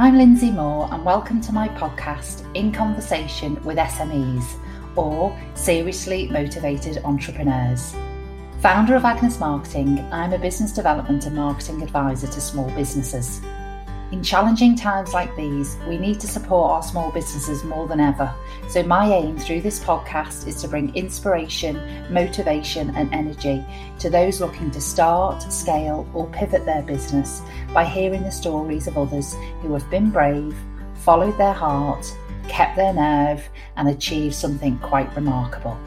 I'm Lindsay Moore, and welcome to my podcast, In Conversation with SMEs, or Seriously Motivated Entrepreneurs. Founder of Agnes Marketing, I'm a business development and marketing advisor to small businesses. In challenging times like these, we need to support our small businesses more than ever. So, my aim through this podcast is to bring inspiration, motivation, and energy to those looking to start, scale, or pivot their business by hearing the stories of others who have been brave, followed their heart, kept their nerve, and achieved something quite remarkable.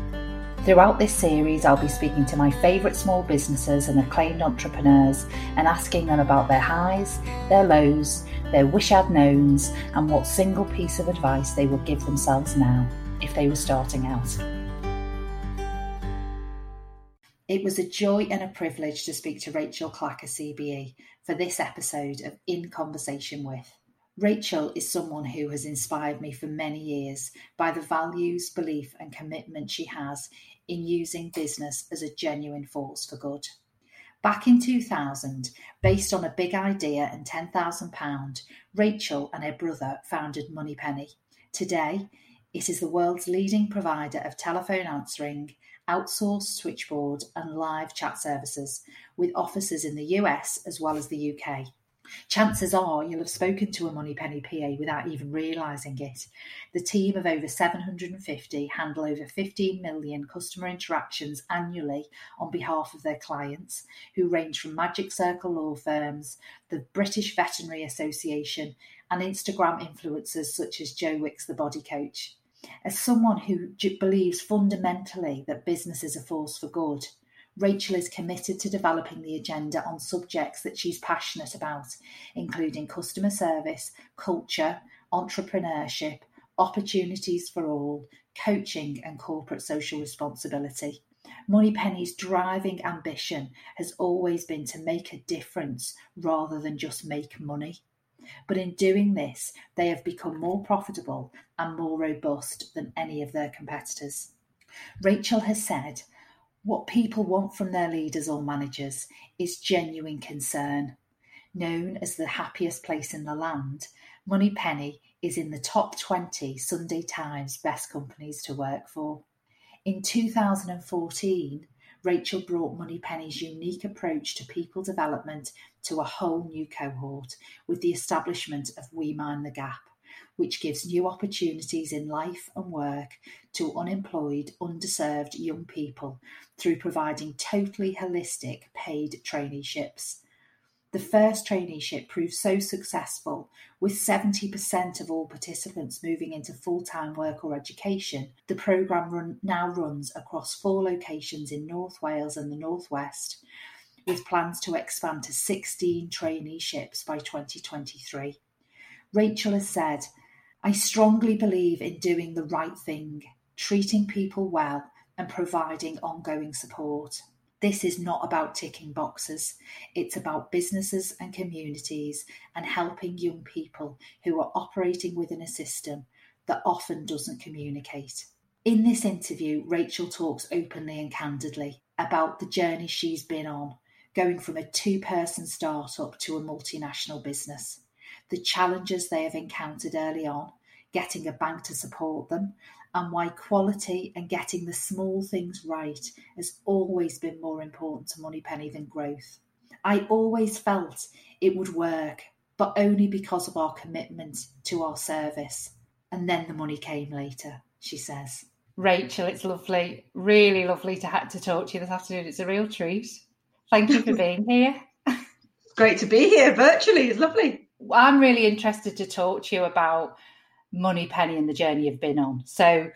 Throughout this series, I'll be speaking to my favourite small businesses and acclaimed entrepreneurs and asking them about their highs, their lows, their wish I'd knowns, and what single piece of advice they would give themselves now if they were starting out. It was a joy and a privilege to speak to Rachel Clacher CBE for this episode of In Conversation with. Rachel is someone who has inspired me for many years by the values, belief, and commitment she has in using business as a genuine force for good. Back in 2000, based on a big idea and £10,000, Rachel and her brother founded Moneypenny. Today, it is the world's leading provider of telephone answering, outsourced switchboard, and live chat services, with offices in the US as well as the UK chances are you'll have spoken to a Moneypenny PA without even realising it. The team of over 750 handle over 15 million customer interactions annually on behalf of their clients, who range from Magic Circle law firms, the British Veterinary Association, and Instagram influencers such as Joe Wicks, the body coach. As someone who believes fundamentally that business is a force for good, Rachel is committed to developing the agenda on subjects that she's passionate about, including customer service, culture, entrepreneurship, opportunities for all, coaching, and corporate social responsibility. Moneypenny's driving ambition has always been to make a difference rather than just make money. But in doing this, they have become more profitable and more robust than any of their competitors. Rachel has said what people want from their leaders or managers is genuine concern. Known as the happiest place in the land, Moneypenny is in the top 20 Sunday Times best companies to work for. In 2014, Rachel brought Moneypenny's unique approach to people development to a whole new cohort with the establishment of We Mind the Gap which gives new opportunities in life and work to unemployed, underserved young people through providing totally holistic paid traineeships. The first traineeship proved so successful, with 70% of all participants moving into full time work or education. The programme run, now runs across four locations in North Wales and the Northwest, with plans to expand to 16 traineeships by 2023. Rachel has said I strongly believe in doing the right thing, treating people well, and providing ongoing support. This is not about ticking boxes. It's about businesses and communities and helping young people who are operating within a system that often doesn't communicate. In this interview, Rachel talks openly and candidly about the journey she's been on, going from a two person startup to a multinational business the challenges they have encountered early on, getting a bank to support them, and why quality and getting the small things right has always been more important to Moneypenny than growth. I always felt it would work, but only because of our commitment to our service. And then the money came later, she says. Rachel, it's lovely, really lovely to have to talk to you this afternoon. It's a real treat. Thank you for being here. Great to be here virtually. It's lovely. I'm really interested to talk to you about Moneypenny and the journey you've been on. So,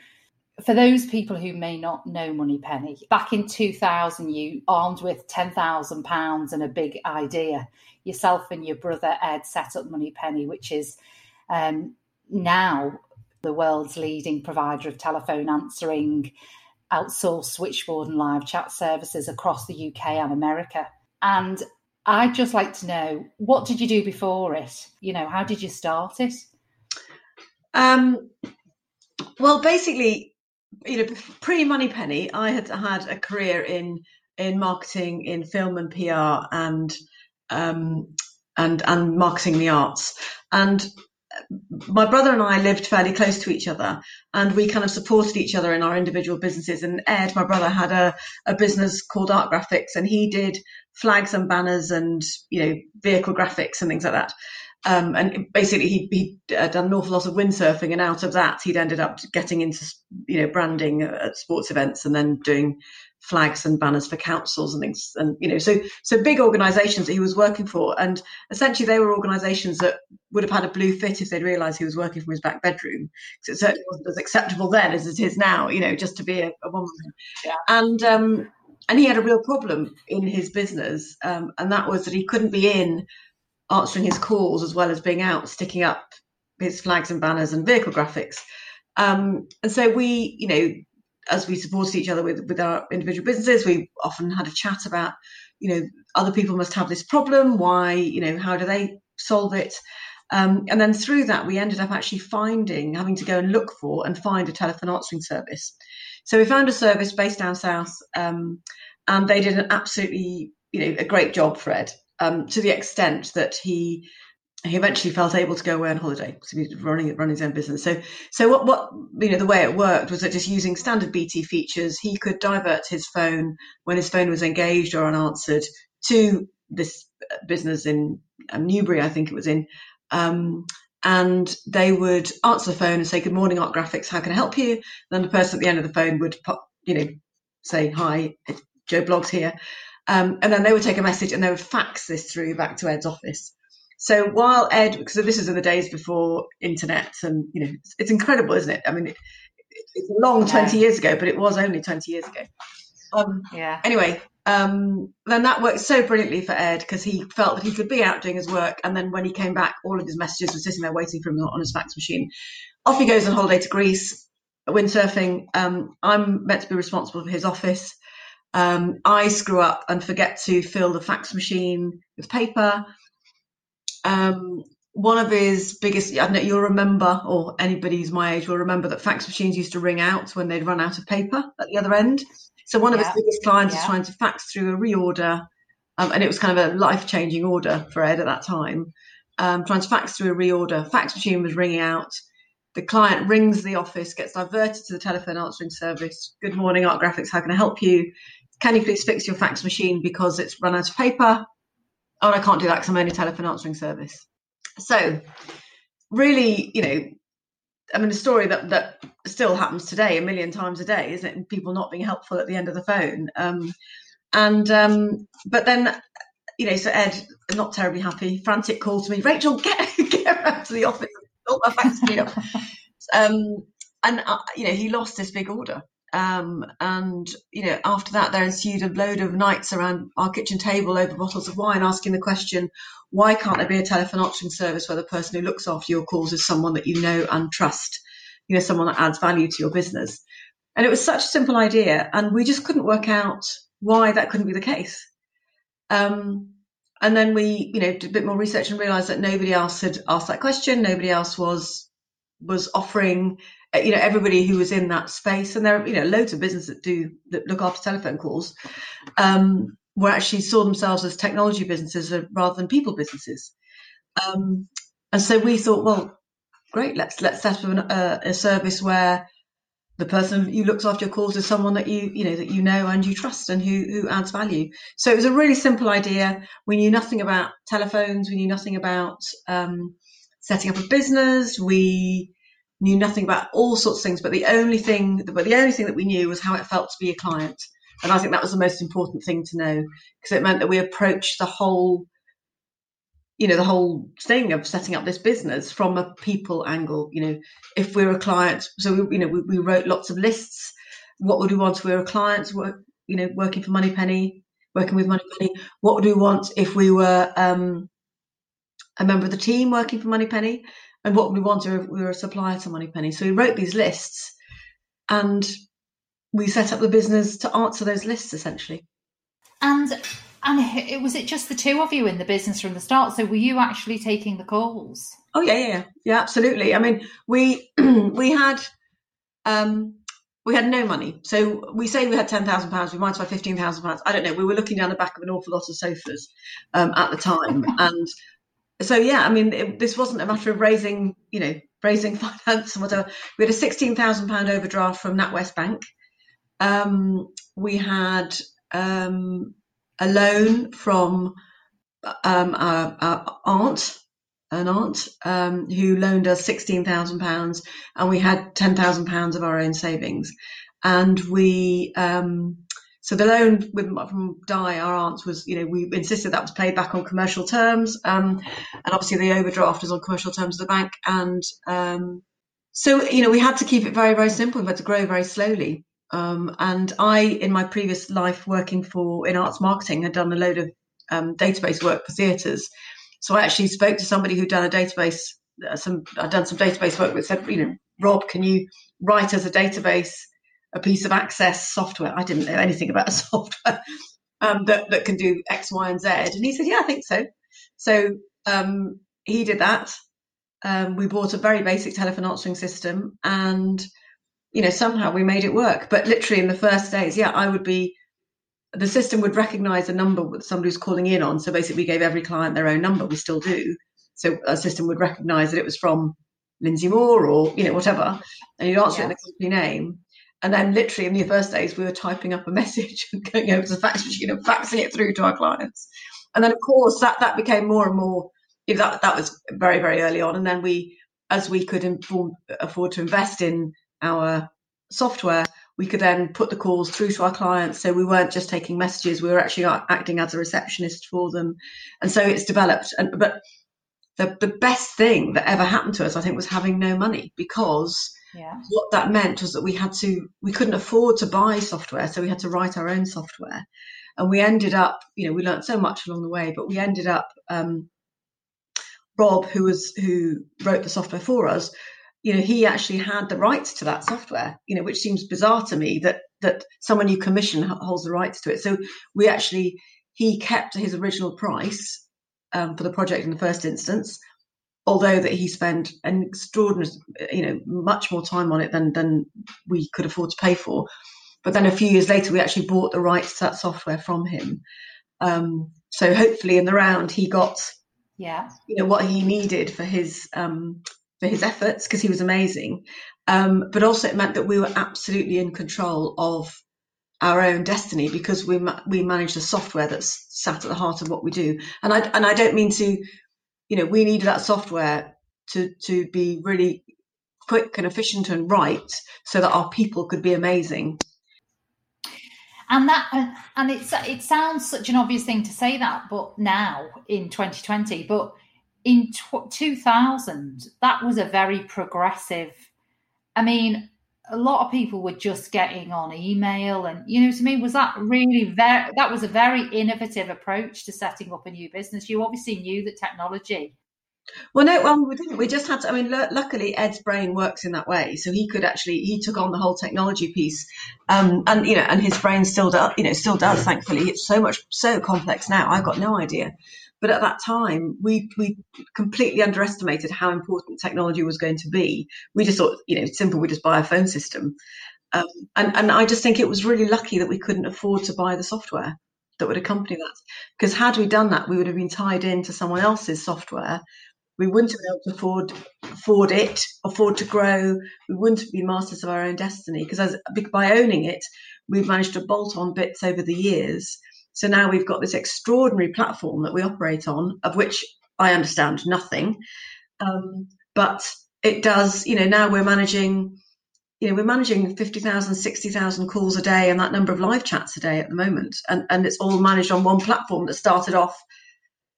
for those people who may not know Moneypenny, back in 2000, you armed with £10,000 and a big idea. Yourself and your brother Ed set up Moneypenny, which is um, now the world's leading provider of telephone answering, outsourced switchboard and live chat services across the UK and America. And I'd just like to know what did you do before it? You know, how did you start it? Um, well, basically, you know, pre Moneypenny, I had had a career in in marketing, in film and PR, and um, and and marketing the arts. And my brother and I lived fairly close to each other and we kind of supported each other in our individual businesses. And Ed, my brother, had a, a business called Art Graphics and he did flags and banners and, you know, vehicle graphics and things like that. Um, and basically he, he'd uh, done an awful lot of windsurfing and out of that he'd ended up getting into, you know, branding at sports events and then doing flags and banners for councils and things and you know so so big organizations that he was working for and essentially they were organizations that would have had a blue fit if they'd realized he was working from his back bedroom because it certainly wasn't as acceptable then as it is now you know just to be a, a woman yeah. and um and he had a real problem in his business um, and that was that he couldn't be in answering his calls as well as being out sticking up his flags and banners and vehicle graphics um, and so we, you know, as we supported each other with with our individual businesses, we often had a chat about, you know, other people must have this problem. Why, you know, how do they solve it? Um, and then through that, we ended up actually finding, having to go and look for and find a telephone answering service. So we found a service based down south, um, and they did an absolutely, you know, a great job, for Ed, um, to the extent that he he eventually felt able to go away on holiday because he was running running his own business. So so what what you know the way it worked was that just using standard BT features, he could divert his phone when his phone was engaged or unanswered to this business in um, Newbury, I think it was in. Um, and they would answer the phone and say, "Good morning, Art Graphics. How can I help you?" Then the person at the end of the phone would, pop, you know, say, "Hi, Joe Bloggs here," um, and then they would take a message and they would fax this through back to Ed's office. So while Ed, because this is in the days before internet, and you know, it's, it's incredible, isn't it? I mean, it, it's long twenty years ago, but it was only twenty years ago. Um, yeah. Anyway, um, then that worked so brilliantly for Ed because he felt that he could be out doing his work, and then when he came back, all of his messages were sitting there waiting for him on his fax machine. Off he goes on holiday to Greece, windsurfing. Um, I'm meant to be responsible for his office. Um, I screw up and forget to fill the fax machine with paper. Um, one of his biggest, I don't know, you'll remember, or anybody who's my age will remember that fax machines used to ring out when they'd run out of paper at the other end. So one of yeah. his biggest clients yeah. was trying to fax through a reorder, um, and it was kind of a life changing order for Ed at that time. Um, trying to fax through a reorder, fax machine was ringing out. The client rings the office, gets diverted to the telephone answering service. Good morning, Art Graphics. How can I help you? Can you please fix your fax machine because it's run out of paper? oh, I can't do that because I'm only telephone answering service. So, really, you know, I mean, a story that that still happens today a million times a day, isn't it? People not being helpful at the end of the phone. Um, and um, but then, you know, so Ed, not terribly happy, frantic call to me, Rachel, get get around to the office, sort my fax up. um, and uh, you know, he lost this big order. Um, and you know, after that, there ensued a load of nights around our kitchen table over bottles of wine, asking the question, why can't there be a telephone answering service where the person who looks after your calls is someone that you know and trust, you know, someone that adds value to your business? And it was such a simple idea, and we just couldn't work out why that couldn't be the case. Um, and then we, you know, did a bit more research and realised that nobody else had asked that question. Nobody else was was offering you know everybody who was in that space and there are you know loads of businesses that do that look after telephone calls um, were actually saw themselves as technology businesses rather than people businesses. Um, and so we thought well great let's let's set up an, uh, a service where the person who looks after your calls is someone that you you know that you know and you trust and who who adds value. So it was a really simple idea. We knew nothing about telephones. We knew nothing about um, setting up a business. We knew nothing about all sorts of things, but the only thing, but the only thing that we knew was how it felt to be a client. And I think that was the most important thing to know because it meant that we approached the whole, you know, the whole thing of setting up this business from a people angle. You know, if we're a client, so we, you know, we, we wrote lots of lists. What would we want if we were a client? Work, you know, working for Moneypenny, working with Moneypenny. What would we want if we were um, a member of the team working for Moneypenny? And what we wanted if we were a supplier to Moneypenny. So we wrote these lists and we set up the business to answer those lists essentially. And and it was it just the two of you in the business from the start? So were you actually taking the calls? Oh yeah, yeah, yeah, absolutely. I mean, we we had um, we had no money. So we say we had ten thousand pounds. We might have had fifteen thousand pounds. I don't know. We were looking down the back of an awful lot of sofas um, at the time, and so yeah, I mean, it, this wasn't a matter of raising, you know, raising finance and whatever. We had a sixteen thousand pound overdraft from NatWest Bank. Um, we had um, a loan from um, our, our, aunt, an aunt um, who loaned us sixteen thousand pounds, and we had ten thousand pounds of our own savings, and we um, so the loan with, from Di, our aunt, was, you know, we insisted that was paid back on commercial terms. Um, and obviously the overdraft is on commercial terms of the bank. And um, so, you know, we had to keep it very, very simple. We had to grow very slowly. Um, and I, in my previous life working for in arts marketing, had done a load of um, database work for theatres. So I actually spoke to somebody who'd done a database, uh, some I'd done some database work with, said, you know, Rob, can you write us a database a piece of access software. I didn't know anything about a software um, that, that can do X, Y, and Z. And he said, Yeah, I think so. So um, he did that. Um, we bought a very basic telephone answering system and you know somehow we made it work but literally in the first days yeah i would be the system would recognize a number with somebody who's calling in on so basically we gave every client their own number we still do so a system would recognize that it was from lindsay moore or you know whatever and you'd answer it in the company name and then literally in the first days, we were typing up a message and going over to the fax machine and faxing it through to our clients. And then of course that, that became more and more, you know, that, that was very, very early on. And then we, as we could inform, afford to invest in our software, we could then put the calls through to our clients. So we weren't just taking messages, we were actually acting as a receptionist for them. And so it's developed. And, but the, the best thing that ever happened to us, I think, was having no money because yeah. What that meant was that we had to, we couldn't afford to buy software, so we had to write our own software. And we ended up, you know, we learned so much along the way, but we ended up, um, Rob, who was who wrote the software for us, you know, he actually had the rights to that software, you know, which seems bizarre to me that that someone you commission holds the rights to it. So we actually he kept his original price um, for the project in the first instance, although that he spent an extraordinary, you know, much more time on it than than we could afford to pay for. But then a few years later, we actually bought the rights to that software from him. Um, so hopefully, in the round, he got, yeah, you know, what he needed for his um, for his efforts because he was amazing. Um, but also, it meant that we were absolutely in control of our own destiny because we ma- we manage the software that's sat at the heart of what we do. And I and I don't mean to you know, we needed that software to to be really quick and efficient and right, so that our people could be amazing. And that and it's it sounds such an obvious thing to say that, but now in 2020, but in 2000, that was a very progressive. I mean, a lot of people were just getting on email and you know to me was that really very that was a very innovative approach to setting up a new business. You obviously knew that technology. Well no well we didn't. We just had to i mean l- luckily ed's brain works in that way. So he could actually he took on the whole technology piece um, and you know and his brain still does you know still does thankfully. It's so much so complex now. I've got no idea but at that time, we we completely underestimated how important technology was going to be. We just thought, you know, it's simple. We just buy a phone system, um, and and I just think it was really lucky that we couldn't afford to buy the software that would accompany that. Because had we done that, we would have been tied into someone else's software. We wouldn't have been able to afford afford it, afford to grow. We wouldn't be masters of our own destiny. Because by owning it, we've managed to bolt on bits over the years so now we've got this extraordinary platform that we operate on, of which I understand nothing. Um, but it does, you know, now we're managing, you know, we're managing 50,000, 60,000 calls a day and that number of live chats a day at the moment. And, and it's all managed on one platform that started off,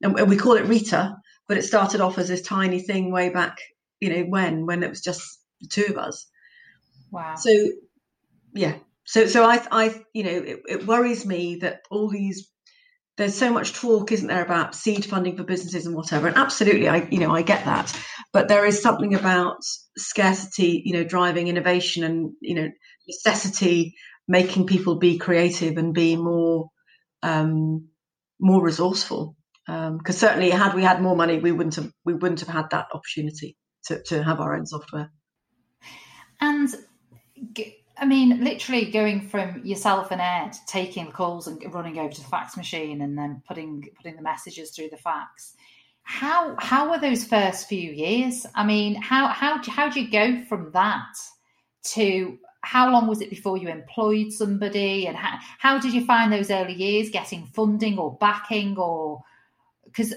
and we call it Rita, but it started off as this tiny thing way back, you know, when, when it was just the two of us. Wow. So, yeah, so so I I you know it, it worries me that all these there's so much talk, isn't there, about seed funding for businesses and whatever. And absolutely, I you know I get that, but there is something about scarcity, you know, driving innovation and you know necessity making people be creative and be more um, more resourceful. Because um, certainly, had we had more money, we wouldn't have we wouldn't have had that opportunity to to have our own software. And I mean, literally going from yourself and Ed taking the calls and running over to the fax machine and then putting putting the messages through the fax. how how were those first few years? I mean, how how how do you go from that to how long was it before you employed somebody, and how how did you find those early years getting funding or backing or because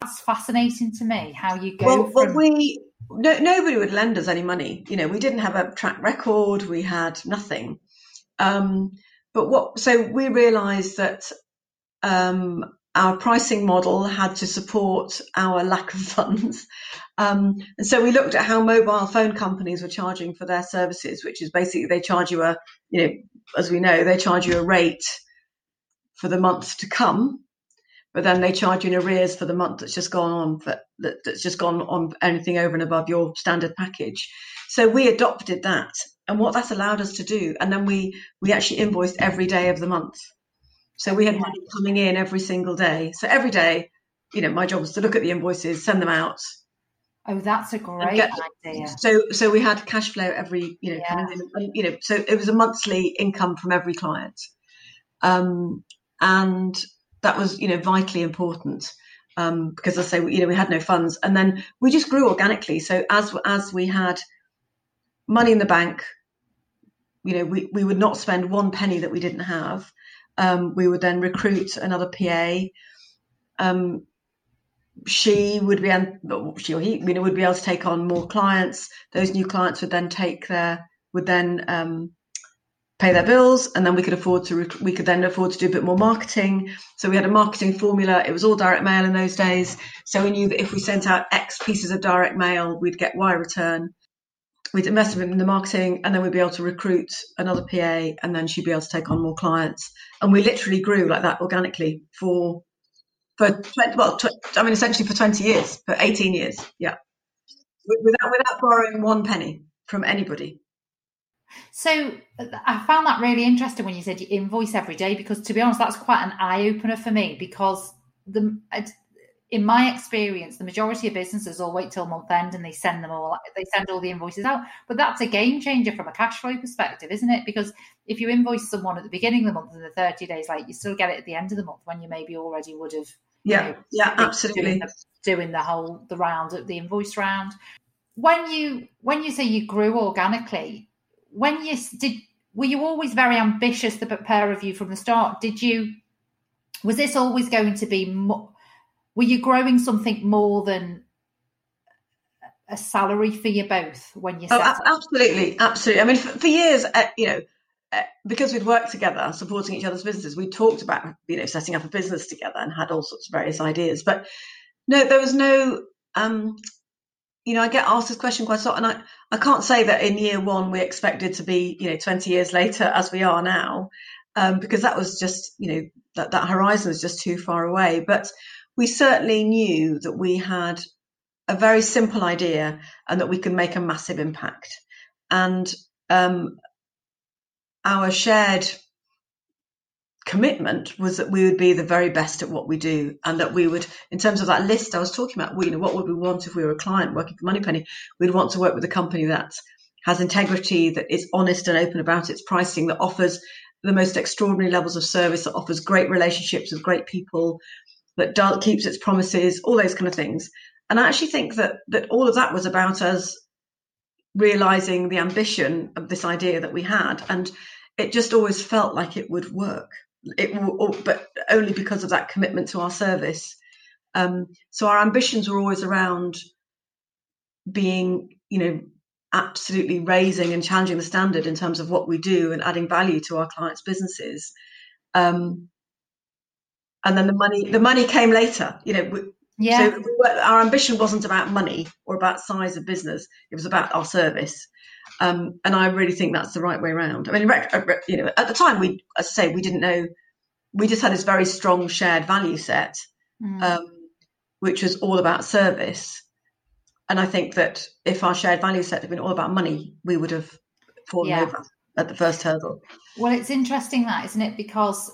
that's fascinating to me how you go. Well, from... we no, nobody would lend us any money. You know, we didn't have a track record. We had nothing. Um, but what? So we realised that um, our pricing model had to support our lack of funds. Um, and so we looked at how mobile phone companies were charging for their services, which is basically they charge you a, you know, as we know, they charge you a rate for the month to come, but then they charge you in arrears for the month that's just gone on for, that, that's just gone on anything over and above your standard package. So we adopted that and what that's allowed us to do. And then we, we actually invoiced every day of the month. So we had money coming in every single day. So every day, you know, my job was to look at the invoices, send them out. Oh, that's a great get, idea. So, so we had cash flow every, you know, yeah. coming in, you know, so it was a monthly income from every client, um, and that was, you know, vitally important um, because I say, you know, we had no funds, and then we just grew organically. So as as we had money in the bank, you know, we we would not spend one penny that we didn't have um, we would then recruit another PA. Um, she would be, she or he, you know, would be able to take on more clients. Those new clients would then take their, would then um, pay their bills, and then we could afford to, rec- we could then afford to do a bit more marketing. So we had a marketing formula. It was all direct mail in those days. So we knew that if we sent out X pieces of direct mail, we'd get Y return we'd invest in the marketing and then we'd be able to recruit another PA and then she'd be able to take on more clients. And we literally grew like that organically for, for 20, well, tw- I mean, essentially for 20 years, for 18 years. Yeah. Without, without borrowing one penny from anybody. So I found that really interesting when you said you invoice every day because to be honest, that's quite an eye opener for me because the in my experience, the majority of businesses all wait till month end and they send them all, they send all the invoices out. But that's a game changer from a cash flow perspective, isn't it? Because if you invoice someone at the beginning of the month and the 30 days late, you still get it at the end of the month when you maybe already would have. Yeah, know, yeah, absolutely. Doing the, doing the whole, the round, of the invoice round. When you, when you say you grew organically, when you did, were you always very ambitious, the pair of you from the start? Did you, was this always going to be more, were you growing something more than a salary for you both when you oh, absolutely absolutely. I mean for, for years uh, you know uh, because we'd worked together supporting each other's businesses we talked about you know setting up a business together and had all sorts of various ideas. But no there was no um you know i get asked this question quite a lot and i i can't say that in year one we expected to be you know 20 years later as we are now um, because that was just you know that that horizon is just too far away but we certainly knew that we had a very simple idea and that we could make a massive impact. And um, our shared commitment was that we would be the very best at what we do and that we would in terms of that list i was talking about you know what would we want if we were a client working for moneypenny we'd want to work with a company that has integrity that is honest and open about its pricing that offers the most extraordinary levels of service that offers great relationships with great people that does, keeps its promises, all those kind of things. And I actually think that that all of that was about us realizing the ambition of this idea that we had, and it just always felt like it would work. It but only because of that commitment to our service. Um, so our ambitions were always around being, you know, absolutely raising and challenging the standard in terms of what we do and adding value to our clients' businesses. Um, and then the money the money came later you know yeah. so our ambition wasn't about money or about size of business. It was about our service. Um, and i really think that's the right way around. I mean uh, you know at the time we as i say we didn't know we just had this very strong shared value set mm. um, which was all about service. And i think that if our shared value set had been all about money we would have fallen yeah. over at the first hurdle. Well it's interesting that isn't it? Because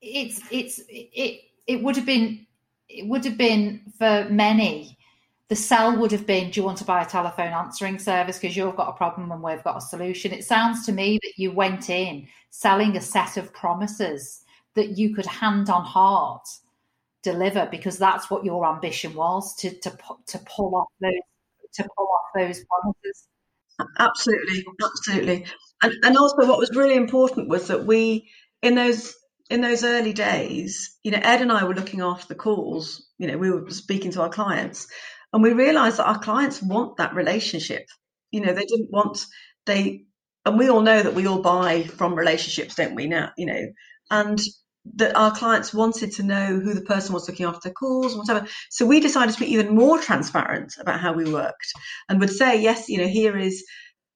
it's it's it it would have been it would have been for many the sell would have been do you want to buy a telephone answering service? Because you've got a problem and we've got a solution. It sounds to me that you went in selling a set of promises that you could hand on heart deliver because that's what your ambition was to to to pull off those to pull off those promises. Absolutely, absolutely, and and also what was really important was that we in those in those early days, you know, Ed and I were looking after the calls. You know, we were speaking to our clients, and we realised that our clients want that relationship. You know, they didn't want they, and we all know that we all buy from relationships, don't we? Now, you know, and that our clients wanted to know who the person was looking after calls and whatever. So we decided to be even more transparent about how we worked and would say, yes, you know, here is,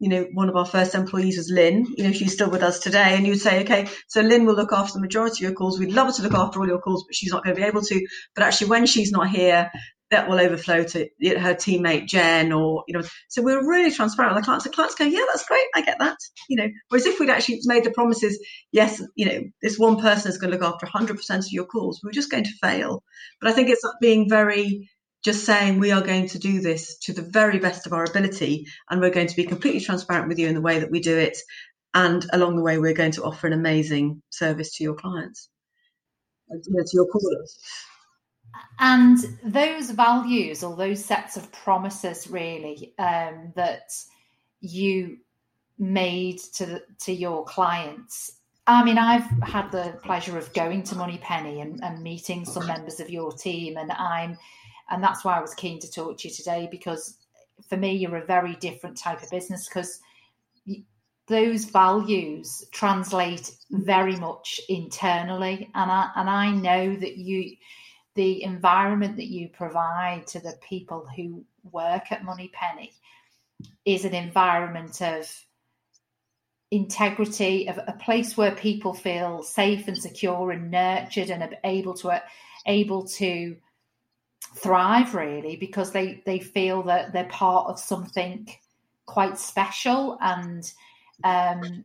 you know, one of our first employees was Lynn. You know, she's still with us today. And you would say, okay, so Lynn will look after the majority of your calls. We'd love her to look after all your calls, but she's not going to be able to. But actually, when she's not here, that will overflow to her teammate Jen or you know so we're really transparent with the clients the clients go yeah that's great I get that you know whereas if we'd actually made the promises yes you know this one person is going to look after 100% of your calls we're just going to fail but I think it's being very just saying we are going to do this to the very best of our ability and we're going to be completely transparent with you in the way that we do it and along the way we're going to offer an amazing service to your clients. To your callers and those values or those sets of promises really um, that you made to the, to your clients. I mean i've had the pleasure of going to moneypenny and, and meeting some members of your team and i'm and that's why i was keen to talk to you today because for me you're a very different type of business because those values translate very much internally. And i and i know that you the environment that you provide to the people who work at Moneypenny is an environment of integrity, of a place where people feel safe and secure and nurtured and able to able to thrive really because they they feel that they're part of something quite special and um,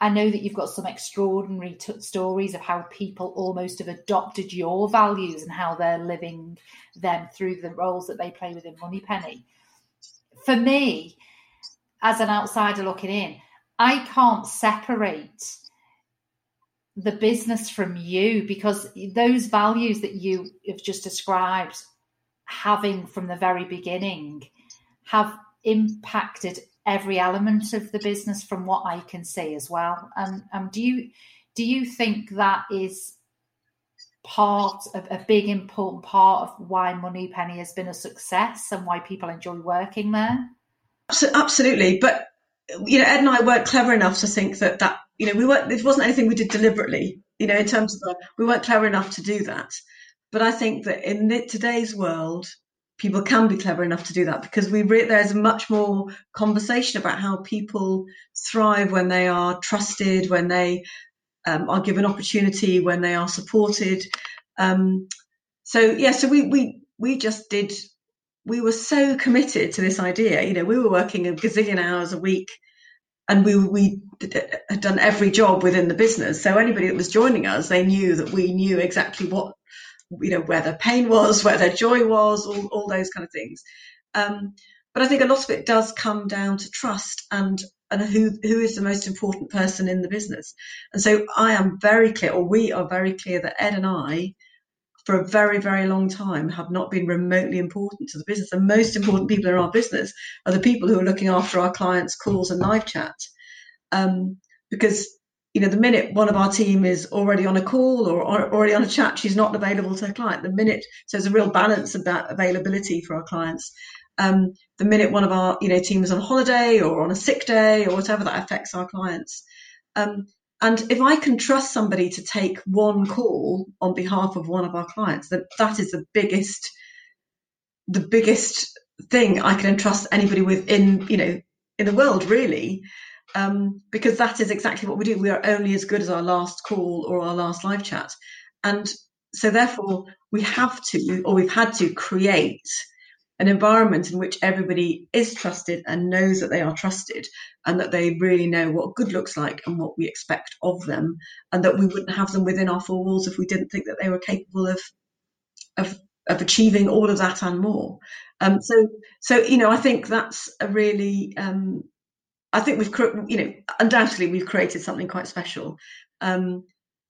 I know that you've got some extraordinary t- stories of how people almost have adopted your values and how they're living them through the roles that they play within Moneypenny. For me, as an outsider looking in, I can't separate the business from you because those values that you have just described having from the very beginning have impacted every element of the business from what I can see as well. And um, um, do you do you think that is part of a big important part of why Moneypenny has been a success and why people enjoy working there? Absolutely, but you know, Ed and I weren't clever enough to think that that you know we weren't. It wasn't anything we did deliberately. You know, in terms of the, we weren't clever enough to do that. But I think that in today's world, people can be clever enough to do that because we re- there's much more conversation about how people thrive when they are trusted, when they um, are given opportunity, when they are supported. Um, so yeah, so we we we just did. We were so committed to this idea. You know, we were working a gazillion hours a week, and we we had done every job within the business. So anybody that was joining us, they knew that we knew exactly what you know, where their pain was, where their joy was, all, all those kind of things. Um, but I think a lot of it does come down to trust and and who who is the most important person in the business. And so I am very clear, or we are very clear that Ed and I, for a very very long time, have not been remotely important to the business. The most important people in our business are the people who are looking after our clients' calls and live chat. Um, because you know, the minute one of our team is already on a call or, or already on a chat, she's not available to her client. The minute, so there's a real balance of that availability for our clients. Um, the minute one of our, you know, team is on holiday or on a sick day or whatever, that affects our clients. Um, and if I can trust somebody to take one call on behalf of one of our clients, that that is the biggest, the biggest thing I can entrust anybody with in, you know, in the world, really um, because that is exactly what we do. We are only as good as our last call or our last live chat. And so, therefore, we have to, or we've had to create an environment in which everybody is trusted and knows that they are trusted and that they really know what good looks like and what we expect of them and that we wouldn't have them within our four walls if we didn't think that they were capable of of, of achieving all of that and more um, so so you know i think that's a really um, I think we've, you know, undoubtedly we've created something quite special. Um,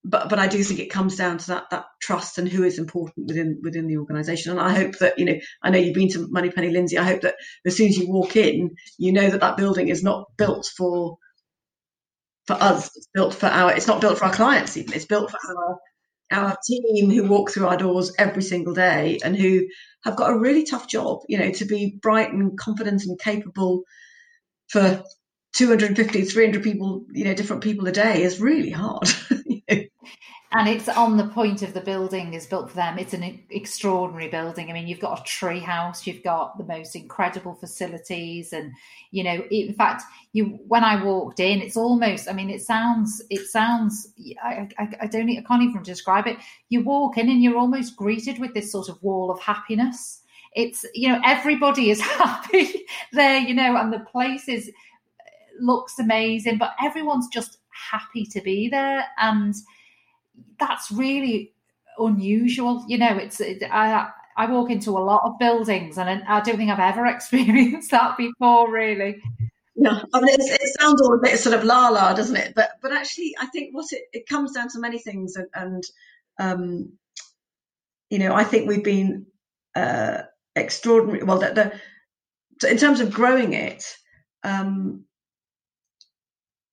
but but I do think it comes down to that that trust and who is important within within the organisation. And I hope that you know I know you've been to Moneypenny, Lindsay. I hope that as soon as you walk in, you know that that building is not built for for us. It's built for our. It's not built for our clients. Even it's built for our our team who walk through our doors every single day and who have got a really tough job. You know, to be bright and confident and capable for 250 300 people you know different people a day is really hard. And it's on the point of the building is built for them. It's an extraordinary building. I mean you've got a tree house you've got the most incredible facilities and you know in fact you when i walked in it's almost i mean it sounds it sounds I, I, I don't i can't even describe it. You walk in and you're almost greeted with this sort of wall of happiness. It's you know everybody is happy there you know and the place is looks amazing but everyone's just happy to be there and that's really unusual. You know, it's it, I I walk into a lot of buildings, and I don't think I've ever experienced that before. Really. Yeah, I mean, it sounds all a bit sort of la la, doesn't it? But but actually, I think what it, it comes down to many things, and, and um, you know, I think we've been uh, extraordinary. Well, the, the, in terms of growing it, um,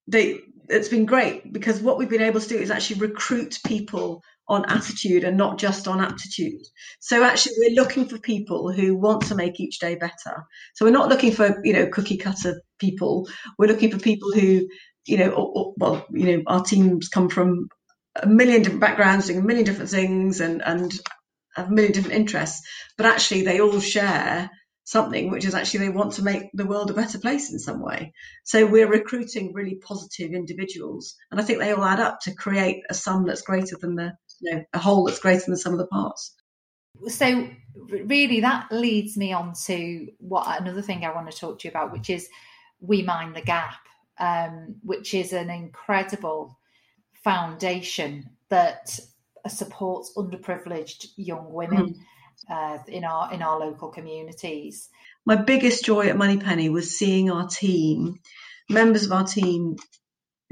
they it's been great because what we've been able to do is actually recruit people on attitude and not just on aptitude. So actually we're looking for people who want to make each day better. So we're not looking for, you know, cookie cutter people. We're looking for people who, you know, or, or, well, you know, our teams come from a million different backgrounds, doing a million different things and and have a million different interests, but actually they all share something, which is actually they want to make the world a better place in some way. So we're recruiting really positive individuals, and I think they all add up to create a sum that's greater than the you know a whole that's greater than the sum of the parts. So really, that leads me on to what another thing I want to talk to you about, which is we mind the gap, um, which is an incredible foundation that supports underprivileged young women. Mm uh, in our in our local communities. My biggest joy at Moneypenny was seeing our team, members of our team,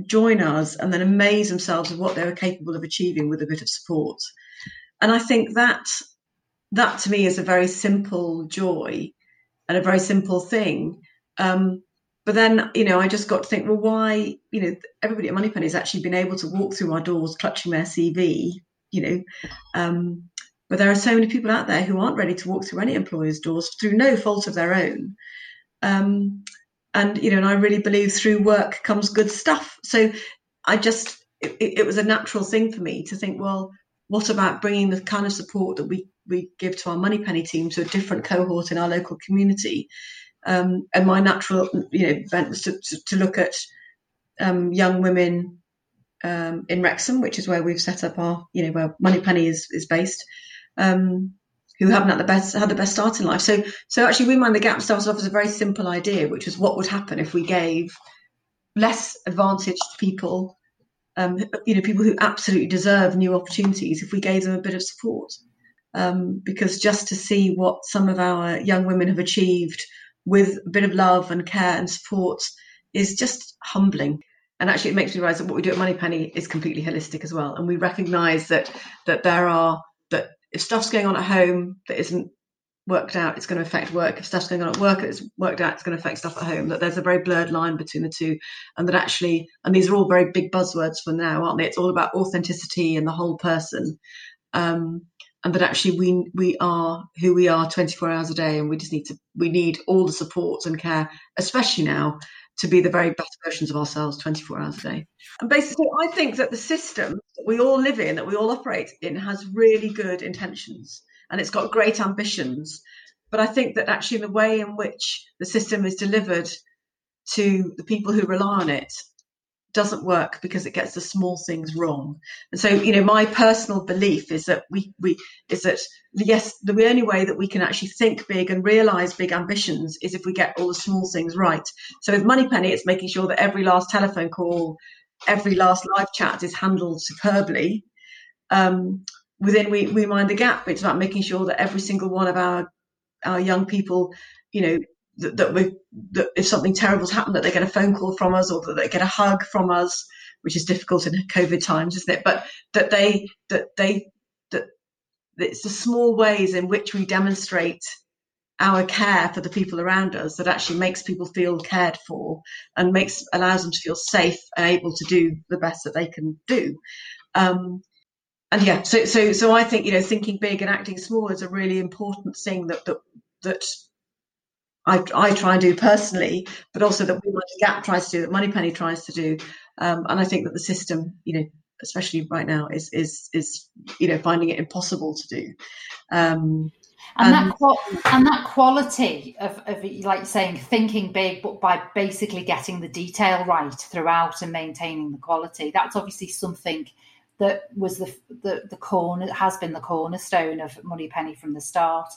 join us and then amaze themselves at what they were capable of achieving with a bit of support. And I think that that to me is a very simple joy and a very simple thing. Um, but then, you know, I just got to think, well, why, you know, everybody at Moneypenny has actually been able to walk through our doors clutching their CV, you know, um, but there are so many people out there who aren't ready to walk through any employer's doors through no fault of their own. Um, and you know, and I really believe through work comes good stuff. So I just it, it, was a natural thing for me to think, well, what about bringing the kind of support that we we give to our Moneypenny team to a different cohort in our local community? Um, and my natural, you know, bent was to, to, to look at um, young women um, in Wrexham, which is where we've set up our, you know, where Moneypenny is is based, um, who haven't had the best had the best start in life. So so actually, we mind the gap started off as a very simple idea, which was what would happen if we gave less advantaged people, um, you know, people who absolutely deserve new opportunities, if we gave them a bit of support. Um, because just to see what some of our young women have achieved with a bit of love and care and support is just humbling. And actually, it makes me realize that what we do at Moneypenny is completely holistic as well. And we recognise that that there are if stuff's going on at home that isn't worked out, it's going to affect work. If stuff's going on at work that's worked out, it's going to affect stuff at home. That there's a very blurred line between the two, and that actually, and these are all very big buzzwords for now, aren't they? It's all about authenticity and the whole person, um, and that actually we we are who we are 24 hours a day, and we just need to we need all the support and care, especially now, to be the very best versions of ourselves 24 hours a day. And basically, I think that the system that we all live in, that we all operate in, has really good intentions and it's got great ambitions. But I think that actually, the way in which the system is delivered to the people who rely on it doesn't work because it gets the small things wrong. And so, you know, my personal belief is that we, we is that yes, the only way that we can actually think big and realize big ambitions is if we get all the small things right. So with Moneypenny, it's making sure that every last telephone call, every last live chat is handled superbly. Um, within we, we mind the gap, it's about making sure that every single one of our our young people, you know, that, that we that if something terrible's happened that they get a phone call from us or that they get a hug from us which is difficult in COVID times, isn't it? But that they that they that it's the small ways in which we demonstrate our care for the people around us that actually makes people feel cared for and makes allows them to feel safe and able to do the best that they can do. Um, and yeah, so so so I think you know thinking big and acting small is a really important thing that that that I, I try and do personally, but also that We Mind Gap tries to do, that Moneypenny tries to do, um, and I think that the system, you know, especially right now, is is is you know finding it impossible to do. Um, and, and, that and that quality of, of like saying thinking big but by basically getting the detail right throughout and maintaining the quality that's obviously something that was the the, the corner has been the cornerstone of moneypenny from the start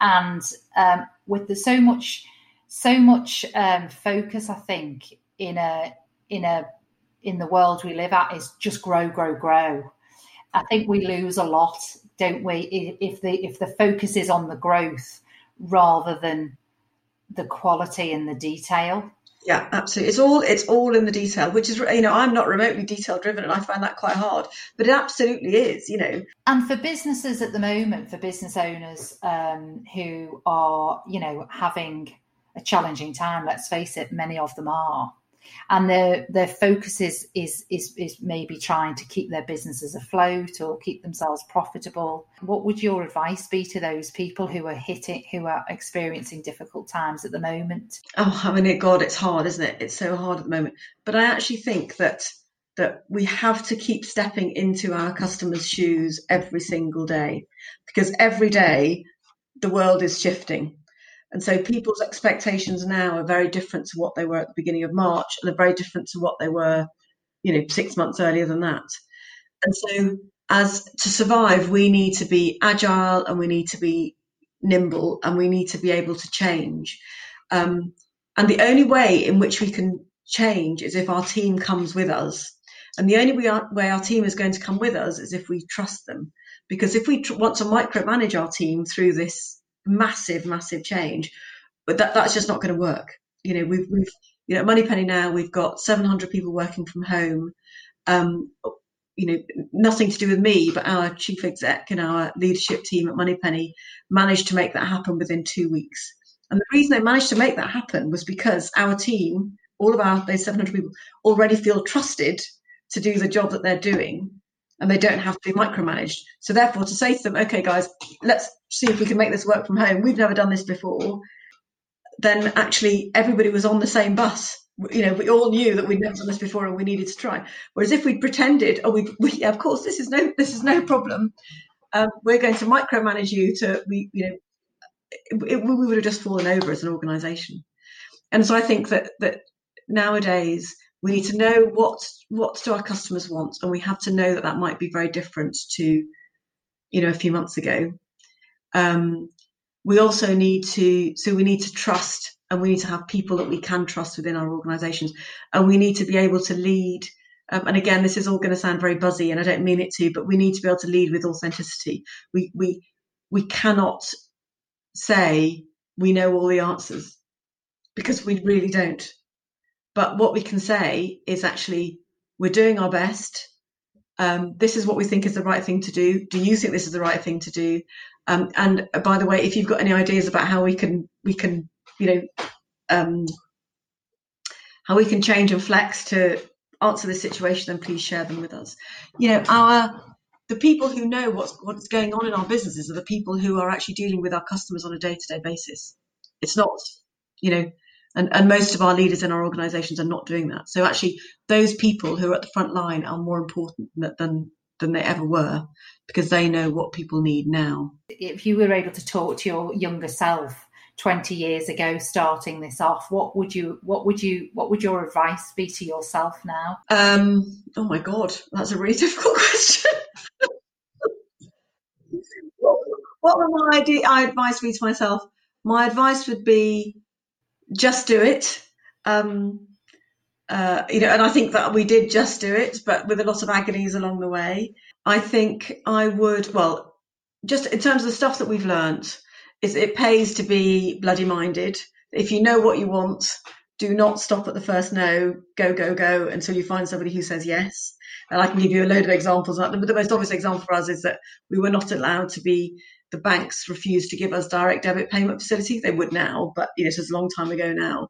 and um, with the so much so much um, focus i think in a in a in the world we live at is just grow grow grow i think we lose a lot don't we? If the if the focus is on the growth rather than the quality and the detail. Yeah, absolutely. It's all it's all in the detail, which is you know I'm not remotely detail driven, and I find that quite hard. But it absolutely is, you know. And for businesses at the moment, for business owners um, who are you know having a challenging time, let's face it, many of them are and their their focus is is is is maybe trying to keep their businesses afloat or keep themselves profitable. What would your advice be to those people who are hitting who are experiencing difficult times at the moment? Oh, I mean, God, it's hard, isn't it? It's so hard at the moment. But I actually think that that we have to keep stepping into our customers' shoes every single day because every day the world is shifting and so people's expectations now are very different to what they were at the beginning of March, and they're very different to what they were, you know, six months earlier than that. And so, as to survive, we need to be agile and we need to be nimble and we need to be able to change. Um, and the only way in which we can change is if our team comes with us. And the only way our, way our team is going to come with us is if we trust them. Because if we tr- want to micromanage our team through this massive, massive change. But that, that's just not going to work. You know, we've, we've, you know, Moneypenny now, we've got 700 people working from home. Um, you know, nothing to do with me, but our chief exec and our leadership team at Moneypenny managed to make that happen within two weeks. And the reason they managed to make that happen was because our team, all of our those 700 people, already feel trusted to do the job that they're doing and they don't have to be micromanaged. So therefore, to say to them, okay, guys, let's see if we can make this work from home. We've never done this before. Then actually, everybody was on the same bus. You know, we all knew that we'd never done this before and we needed to try. Whereas if we'd pretended, oh, we, we yeah, of course, this is no, this is no problem. Um, we're going to micromanage you to, we, you know, it, it, we would have just fallen over as an organisation. And so I think that that nowadays we need to know what what do our customers want, and we have to know that that might be very different to, you know, a few months ago. Um, we also need to so we need to trust, and we need to have people that we can trust within our organisations, and we need to be able to lead. Um, and again, this is all going to sound very buzzy, and I don't mean it to, but we need to be able to lead with authenticity. We we we cannot say we know all the answers because we really don't. But what we can say is actually, we're doing our best. Um, this is what we think is the right thing to do. Do you think this is the right thing to do? Um, and uh, by the way, if you've got any ideas about how we can, we can, you know, um, how we can change and flex to answer this situation, then please share them with us. You know, our the people who know what's what's going on in our businesses are the people who are actually dealing with our customers on a day to day basis. It's not, you know, and, and most of our leaders in our organizations are not doing that. So actually, those people who are at the front line are more important than, than they ever were because they know what people need now. If you were able to talk to your younger self 20 years ago starting this off what would you what would you what would your advice be to yourself now um oh my god that's a really difficult question what, what would my advice be to myself my advice would be just do it. Um, uh, you know, and I think that we did just do it, but with a lot of agonies along the way. I think I would, well, just in terms of the stuff that we've learned, is it pays to be bloody minded. If you know what you want, do not stop at the first no, go, go, go until you find somebody who says yes. And I can give you a load of examples. But the most obvious example for us is that we were not allowed to be, the banks refused to give us direct debit payment facility. They would now, but you know, was a long time ago now.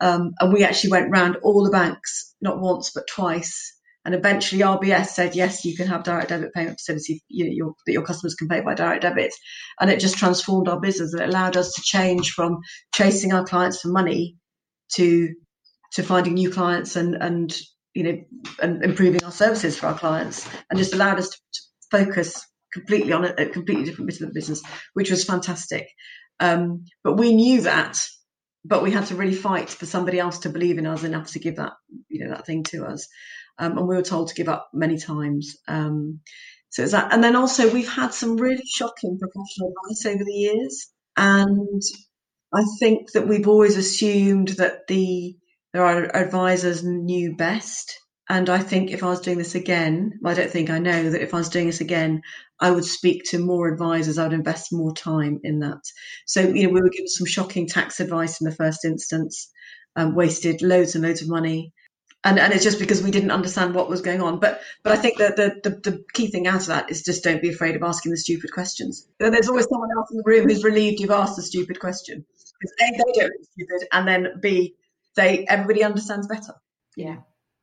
Um, and we actually went round all the banks, not once, but twice. And eventually RBS said, yes, you can have direct debit payment facility you know, your, that your customers can pay by direct debit. And it just transformed our business it allowed us to change from chasing our clients for money to to finding new clients and and you know and improving our services for our clients and just allowed us to, to focus completely on a, a, completely different bit of the business which was fantastic. Um, but we knew that but we had to really fight for somebody else to believe in us enough to give that you know that thing to us. Um, and we were told to give up many times. Um, so it's that and then also we've had some really shocking professional advice over the years. And I think that we've always assumed that the there are advisors knew best. And I think if I was doing this again, I don't think I know that if I was doing this again, I would speak to more advisors. I would invest more time in that. So, you know, we were given some shocking tax advice in the first instance, um, wasted loads and loads of money. And, and it's just because we didn't understand what was going on. But but I think that the, the, the key thing out of that is just don't be afraid of asking the stupid questions. There's always someone else in the room who's relieved you've asked the stupid question because a they don't look stupid, and then b they everybody understands better. Yeah,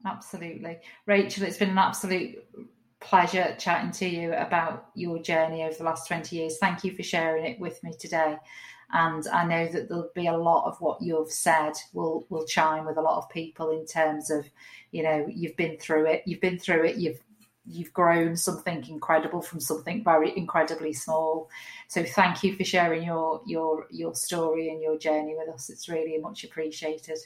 absolutely, Rachel. It's been an absolute pleasure chatting to you about your journey over the last 20 years. Thank you for sharing it with me today. And I know that there'll be a lot of what you've said will will chime with a lot of people in terms of, you know, you've been through it, you've been through it, you've you've grown something incredible from something very incredibly small. So thank you for sharing your your your story and your journey with us. It's really much appreciated.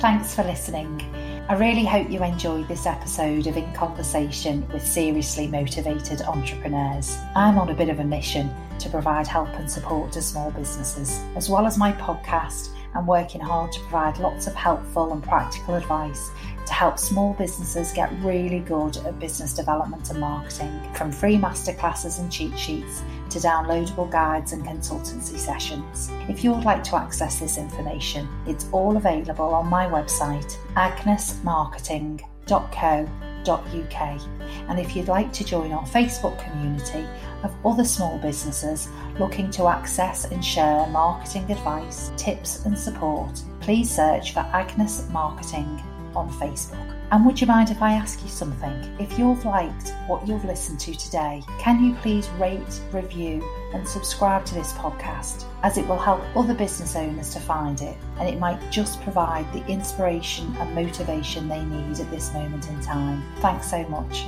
Thanks for listening. I really hope you enjoyed this episode of In Conversation with Seriously Motivated Entrepreneurs. I'm on a bit of a mission to provide help and support to small businesses, as well as my podcast and working hard to provide lots of helpful and practical advice to help small businesses get really good at business development and marketing, from free masterclasses and cheat sheets to downloadable guides and consultancy sessions. If you would like to access this information, it's all available on my website, agnesmarketing.co.uk. And if you'd like to join our Facebook community, of other small businesses looking to access and share marketing advice, tips, and support, please search for Agnes Marketing on Facebook. And would you mind if I ask you something? If you've liked what you've listened to today, can you please rate, review, and subscribe to this podcast as it will help other business owners to find it and it might just provide the inspiration and motivation they need at this moment in time. Thanks so much.